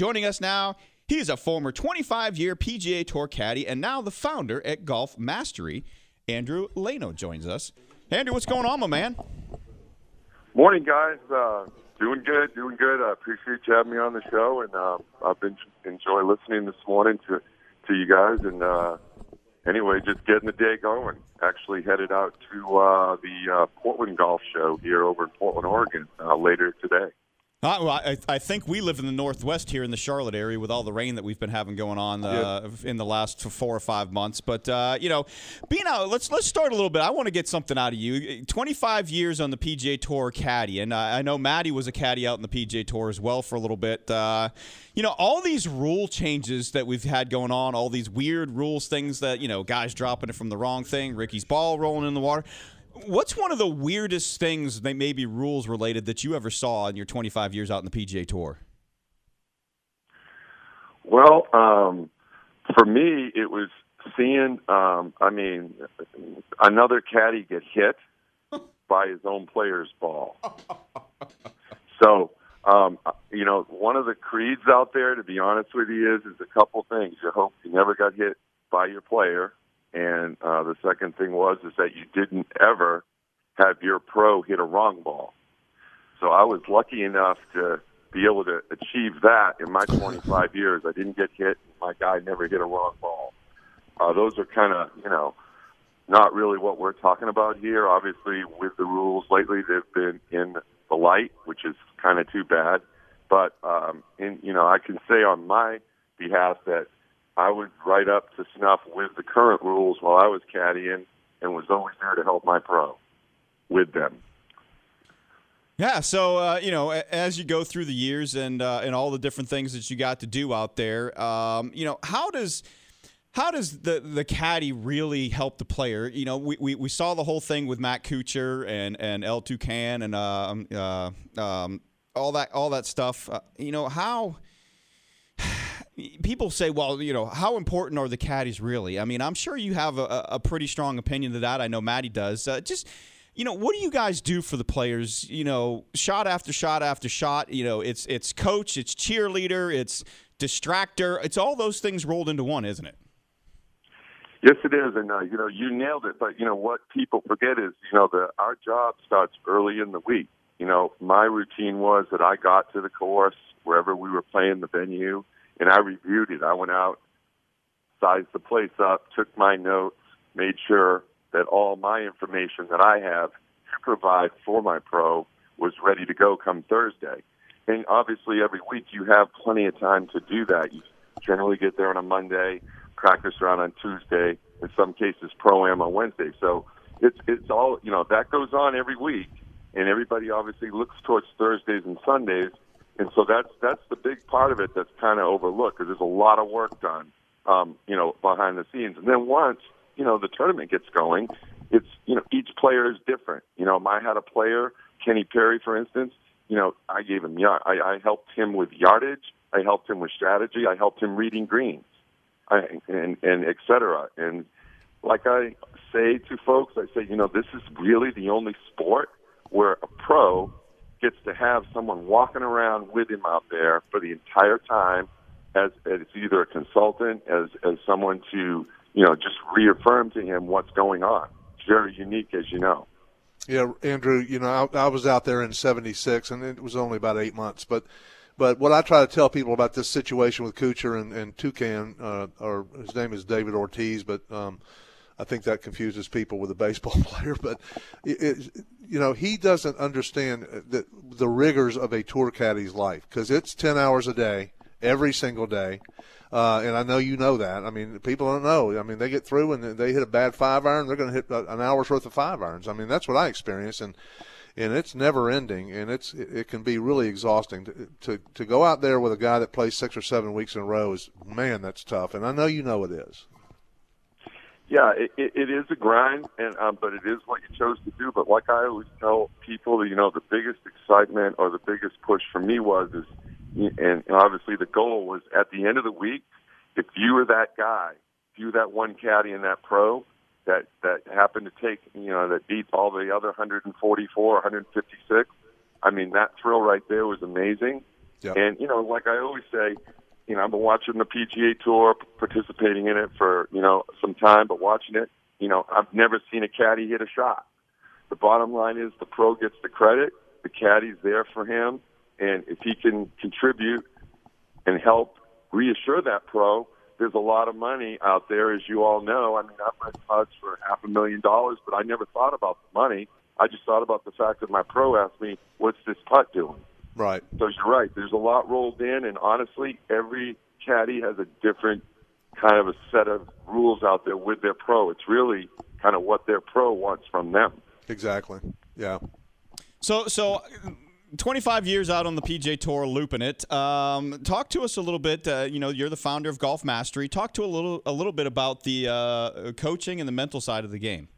Joining us now, he is a former 25 year PGA Tour caddy and now the founder at Golf Mastery. Andrew Lano joins us. Andrew, what's going on, my man? Morning, guys. Uh, doing good, doing good. I appreciate you having me on the show, and uh, I've been enjoying listening this morning to to you guys. And uh, anyway, just getting the day going. Actually, headed out to uh, the uh, Portland Golf Show here over in Portland, Oregon, uh, later today. Uh, well, I, I, think we live in the Northwest here in the Charlotte area with all the rain that we've been having going on uh, in the last four or five months. But uh, you know, being out, let's let's start a little bit. I want to get something out of you. Twenty five years on the PGA Tour caddy, and I know Maddie was a caddy out in the PGA Tour as well for a little bit. Uh, you know, all these rule changes that we've had going on, all these weird rules, things that you know, guys dropping it from the wrong thing, Ricky's ball rolling in the water. What's one of the weirdest things, that maybe rules related, that you ever saw in your 25 years out in the PGA Tour? Well, um, for me, it was seeing, um, I mean, another caddy get hit by his own player's ball. so, um, you know, one of the creeds out there, to be honest with you, is is a couple things. You hope you never got hit by your player, and uh, the second thing was is that you didn't ever have your pro hit a wrong ball. So I was lucky enough to be able to achieve that in my 25 years. I didn't get hit. My guy never hit a wrong ball. Uh, those are kind of, you know, not really what we're talking about here. Obviously, with the rules lately, they've been in the light, which is kind of too bad. But, um, in, you know, I can say on my behalf that I was right up to snuff with the current rules while I was caddying and was always there to help my pro with them. Yeah, so uh, you know, as you go through the years and uh, and all the different things that you got to do out there, um, you know, how does how does the the caddy really help the player? You know, we, we, we saw the whole thing with Matt Kuchar and and El Tucan and uh, uh, um, all that all that stuff. Uh, you know how people say, well, you know, how important are the caddies really? I mean, I'm sure you have a, a pretty strong opinion of that. I know Maddie does. Uh, just, you know, what do you guys do for the players? You know, shot after shot after shot. You know, it's it's coach, it's cheerleader, it's distractor. It's all those things rolled into one, isn't it? Yes, it is, and uh, you know, you nailed it. But you know what people forget is, you know, the our job starts early in the week. You know, my routine was that I got to the course wherever we were playing the venue and I reviewed it. I went out, sized the place up, took my notes, made sure that all my information that I have to provide for my pro was ready to go come Thursday. And obviously, every week you have plenty of time to do that. You generally get there on a Monday, practice around on Tuesday, in some cases pro am on Wednesday. So it's it's all you know that goes on every week, and everybody obviously looks towards Thursdays and Sundays and so that's that's the big part of it that's kind of overlooked because there's a lot of work done, um, you know, behind the scenes. And then once you know the tournament gets going, it's you know each player is different. You know, I had a player, Kenny Perry, for instance. You know, I gave him yard. I, I helped him with yardage. I helped him with strategy. I helped him reading greens, I, and and et cetera. And like I say to folks, I say, you know, this is really the only sport where a pro gets to have someone walking around with him out there for the entire time as, as either a consultant, as, as someone to, you know, just reaffirm to him what's going on. It's very unique, as you know. Yeah, Andrew, you know, I, I was out there in 76 and it was only about eight months, but, but what I try to tell people about this situation with Kuchar and, and Tucan, uh, or his name is David Ortiz, but, um, I think that confuses people with a baseball player, but it, it, you know he doesn't understand the the rigors of a tour caddy's life because it's ten hours a day, every single day. Uh, and I know you know that. I mean, people don't know. I mean, they get through and they hit a bad five iron, they're going to hit an hour's worth of five irons. I mean, that's what I experience, and and it's never ending, and it's it can be really exhausting to, to to go out there with a guy that plays six or seven weeks in a row. Is man, that's tough, and I know you know it is. Yeah, it, it, it is a grind, and um, but it is what you chose to do. But like I always tell people, you know, the biggest excitement or the biggest push for me was is, and obviously the goal was at the end of the week, if you were that guy, if you were that one caddy in that pro that that happened to take, you know, that beat all the other 144, 156. I mean, that thrill right there was amazing. Yep. And you know, like I always say, you know, I've been watching the PGA Tour, participating in it for you know some time, but watching it, you know, I've never seen a caddy hit a shot. The bottom line is the pro gets the credit, the caddy's there for him, and if he can contribute and help reassure that pro, there's a lot of money out there, as you all know. I mean, I've read putts for half a million dollars, but I never thought about the money. I just thought about the fact that my pro asked me, "What's this putt doing?" Right. So you're right. There's a lot rolled in, and honestly, every caddy has a different kind of a set of rules out there with their pro. It's really kind of what their pro wants from them. Exactly. Yeah. So, so 25 years out on the PGA Tour, looping it. Um, talk to us a little bit. Uh, you know, you're the founder of Golf Mastery. Talk to a little a little bit about the uh, coaching and the mental side of the game.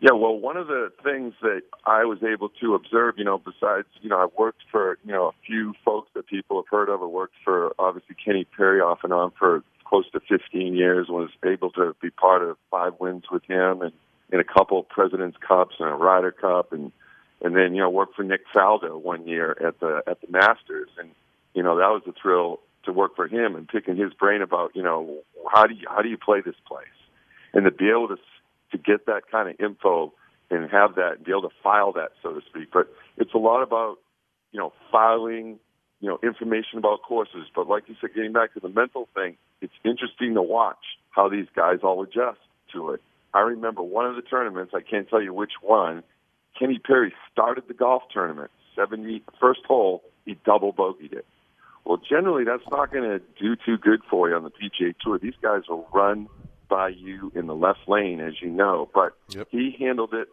Yeah, well, one of the things that I was able to observe, you know, besides, you know, I've worked for, you know, a few folks that people have heard of. I worked for, obviously, Kenny Perry off and on for close to 15 years, was able to be part of five wins with him and in a couple President's Cups and a Ryder Cup and and then you know worked for Nick Faldo one year at the at the Masters, and you know that was a thrill to work for him and picking his brain about you know how do you how do you play this place, and to be able to to get that kind of info and have that and be able to file that so to speak. But it's a lot about you know filing you know information about courses. But like you said, getting back to the mental thing, it's interesting to watch how these guys all adjust to it. I remember one of the tournaments, I can't tell you which one, Kenny Perry started the golf tournament, 70 first hole, he double bogeyed it. Well, generally that's not going to do too good for you on the PGA Tour. These guys will run by you in the left lane, as you know. But yep. he handled it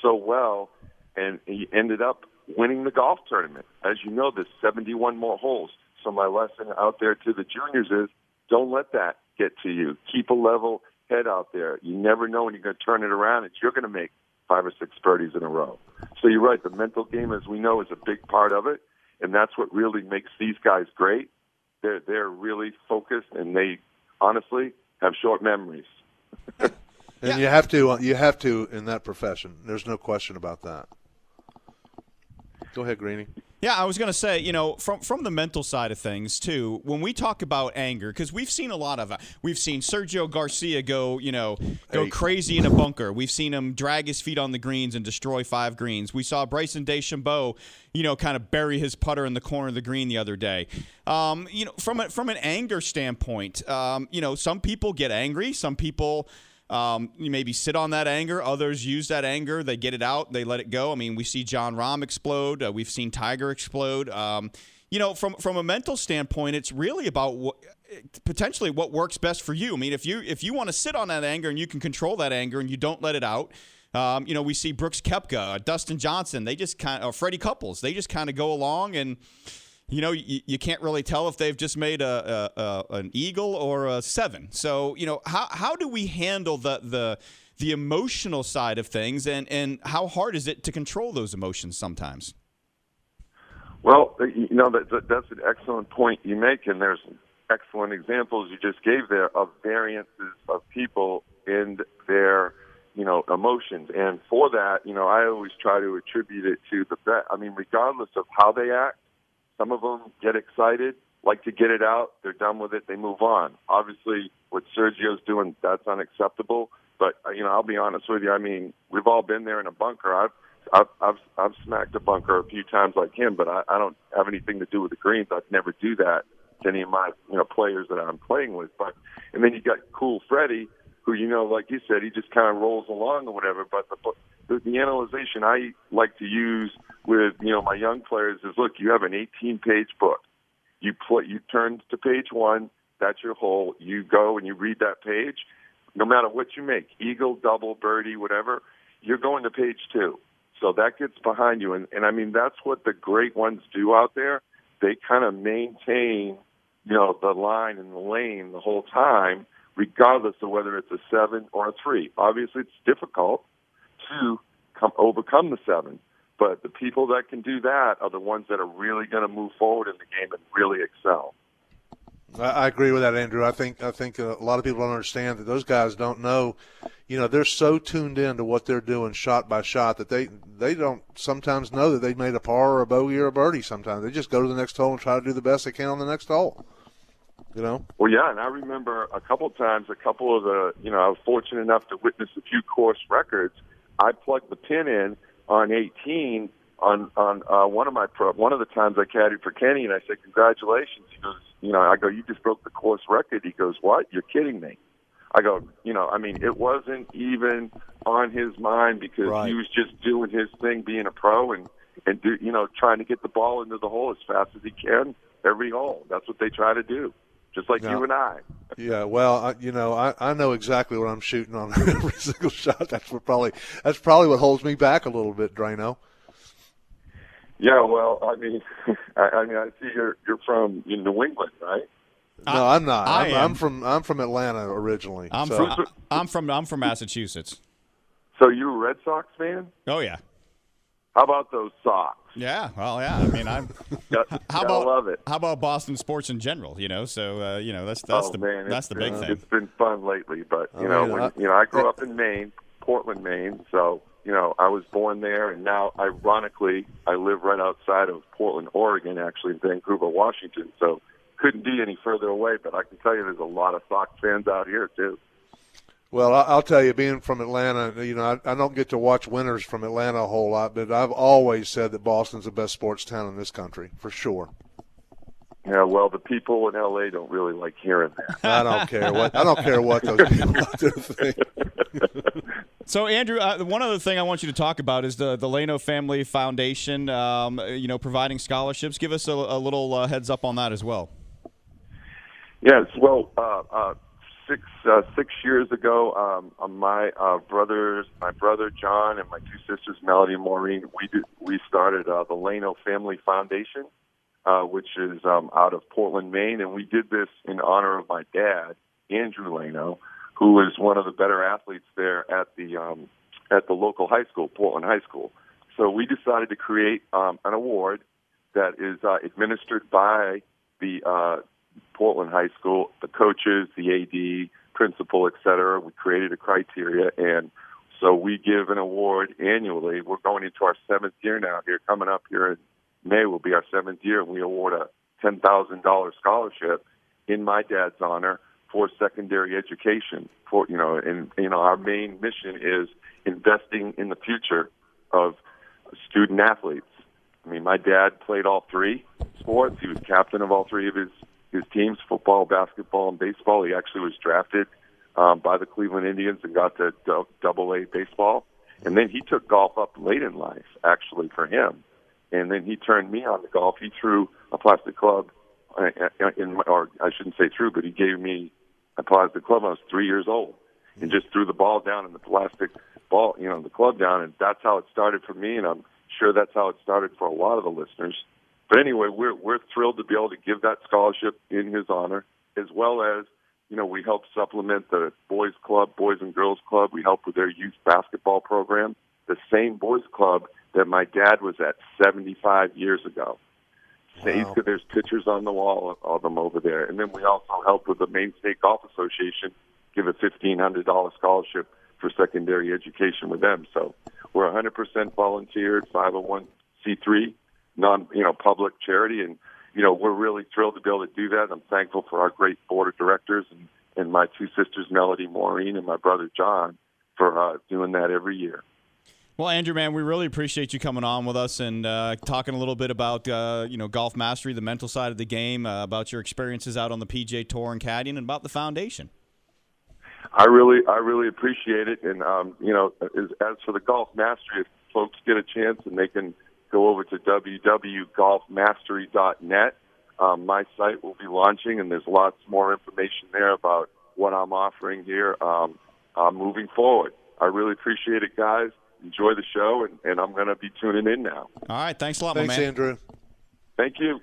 so well, and he ended up winning the golf tournament. As you know, there's 71 more holes. So my lesson out there to the juniors is don't let that get to you. Keep a level head out there. You never know when you're going to turn it around, and you're going to make five or six birdies in a row. So you're right. The mental game, as we know, is a big part of it, and that's what really makes these guys great. They're they're really focused, and they honestly have short memories. and yeah. you have to uh, you have to in that profession. There's no question about that. Go ahead, Greeny. Yeah, I was going to say, you know, from from the mental side of things too. When we talk about anger, because we've seen a lot of, uh, we've seen Sergio Garcia go, you know, go hey. crazy in a bunker. We've seen him drag his feet on the greens and destroy five greens. We saw Bryson DeChambeau, you know, kind of bury his putter in the corner of the green the other day. Um, you know, from a, from an anger standpoint, um, you know, some people get angry, some people um, you maybe sit on that anger. Others use that anger. They get it out. They let it go. I mean, we see Jon Rahm explode. Uh, we've seen Tiger explode. Um, you know, from from a mental standpoint, it's really about what, potentially what works best for you. I mean, if you if you want to sit on that anger and you can control that anger and you don't let it out. Um, you know, we see Brooks Koepka, uh, Dustin Johnson. They just kind of, Freddie Couples. They just kind of go along and you know, you, you can't really tell if they've just made a, a, a, an eagle or a seven. So, you know, how, how do we handle the, the, the emotional side of things and, and how hard is it to control those emotions sometimes? Well, you know, that, that, that's an excellent point you make, and there's excellent examples you just gave there of variances of people in their, you know, emotions. And for that, you know, I always try to attribute it to the bet. I mean, regardless of how they act, some of them get excited, like to get it out. They're done with it. They move on. Obviously, what Sergio's doing, that's unacceptable. But uh, you know, I'll be honest with you. I mean, we've all been there in a bunker. I've I've I've, I've smacked a bunker a few times like him, but I, I don't have anything to do with the greens. I'd never do that to any of my you know players that I'm playing with. But and then you got cool Freddie, who you know, like you said, he just kind of rolls along or whatever. But the the, the analyzation I like to use with you know my young players is look, you have an 18 page book. You play, you turn to page one. That's your hole. You go and you read that page. No matter what you make, eagle, double, birdie, whatever, you're going to page two. So that gets behind you, and, and I mean that's what the great ones do out there. They kind of maintain, you know, the line and the lane the whole time, regardless of whether it's a seven or a three. Obviously, it's difficult to come overcome the seven. But the people that can do that are the ones that are really going to move forward in the game and really excel. I agree with that, Andrew. I think I think a lot of people don't understand that those guys don't know. you know they're so tuned in to what they're doing shot by shot that they they don't sometimes know that they made a par or a bogey or a birdie. Sometimes they just go to the next hole and try to do the best they can on the next hole. You know. Well, yeah, and I remember a couple of times, a couple of the, you know, I was fortunate enough to witness a few course records. I plugged the pin in on 18 on on uh, one of my pro, one of the times I caddied for Kenny, and I said, "Congratulations." He goes, "You know," I go, "You just broke the course record." He goes, "What? You're kidding me." I go, you know, I mean, it wasn't even on his mind because Right. he was just doing his thing, being a pro, and and do, you know, trying to get the ball into the hole as fast as he can every hole. That's what they try to do, just like Yeah. you and I. Yeah, well, I, you know, I, I know exactly what I'm shooting on every single shot. That's what probably that's probably what holds me back a little bit, Draino. Yeah, well, I mean, I, I mean, I see you're you're from in New England, right? No, I'm not. I I'm. I'm from I'm from Atlanta originally. I'm so- from I'm from I'm from Massachusetts. So you a Red Sox fan? Oh yeah, How about those Sox? Yeah. Well, yeah. I mean, I'm. How about love it? how about Boston sports in general? You know, so uh, you know that's that's oh the man, that's the big been, thing. It's been fun lately, but you I know, mean, when, I- you know, I grew up in Maine, Portland, Maine, so you know, I was born there, and now, ironically, I live right outside of Portland, Oregon, actually in Vancouver, Washington. So couldn't be any further away. But I can tell you, there's a lot of Sox fans out here too. Well, I- I'll tell you, being from Atlanta, you know, I, I don't get to watch winners from Atlanta a whole lot, but I've always said that Boston's the best sports town in this country, for sure. Yeah, well, the people in LA don't really like hearing that. I don't care what I don't care what those people out there think. So, Andrew, uh, one other thing I want you to talk about is the the Lano Family Foundation. Um, you know, providing scholarships. Give us a, a little uh, heads up on that as well. Yes, well, uh, uh, six uh, six years ago, um, uh, my uh, brothers, my brother John, and my two sisters Melody and Maureen, we did, we started uh, the Lano Family Foundation, uh, which is um, out of Portland, Maine, and we did this in honor of my dad, Andrew Lano, who is one of the better athletes there at the um, at the local high school, Portland High School. So we decided to create um, an award that is uh, administered by the uh, Portland High School, the coaches, the AD, principal, et cetera. We created a criteria, and so we give an award annually. We're going into our seventh year now. Here, coming up here in May will be our seventh year, and we award a ten thousand dollars scholarship in my dad's honor for secondary education. For you know, and you know, our main mission is investing in the future of student athletes. I mean, my dad played all three sports. He was captain of all three of his his teams: football, basketball, and baseball. He actually was drafted um, by the Cleveland Indians and got to dou- Double A baseball. And then he took golf up late in life, actually for him. And then he turned me on to golf. He threw a plastic club, uh, in my, or I shouldn't say threw, but he gave me a plastic club. when I was three years old, and just threw the ball down in the plastic ball, you know, the club down, and that's how it started for me. And I'm sure that's how it started for a lot of the listeners. But anyway, we're we're thrilled to be able to give that scholarship in his honor, as well as you know we help supplement the boys club, boys and girls club. We help with their youth basketball program, the same boys club that my dad was at 75 years ago. Wow. there's pictures on the wall of them over there, and then we also help with the Maine State Golf Association, give a fifteen hundred dollar scholarship for secondary education with them. So we're 100% volunteered, 501c3, non you know public charity, and you know we're really thrilled to be able to do that. I'm thankful for our great board of directors and and my two sisters, Melody, Maureen, and my brother John, for uh, doing that every year. Well, Andrew, man, we really appreciate you coming on with us and uh, talking a little bit about uh, you know golf mastery, the mental side of the game, uh, about your experiences out on the PGA Tour and caddying, and about the foundation. I really, I really appreciate it. And um, you know, as, as for the golf mastery, if folks get a chance and they can go over to www.golfmastery.net, um, my site will be launching, and there's lots more information there about what I'm offering here um, uh, moving forward. I really appreciate it, guys. Enjoy the show, and, and I'm going to be tuning in now. All right, thanks a lot, Thanks, my man. Andrew. Thank you.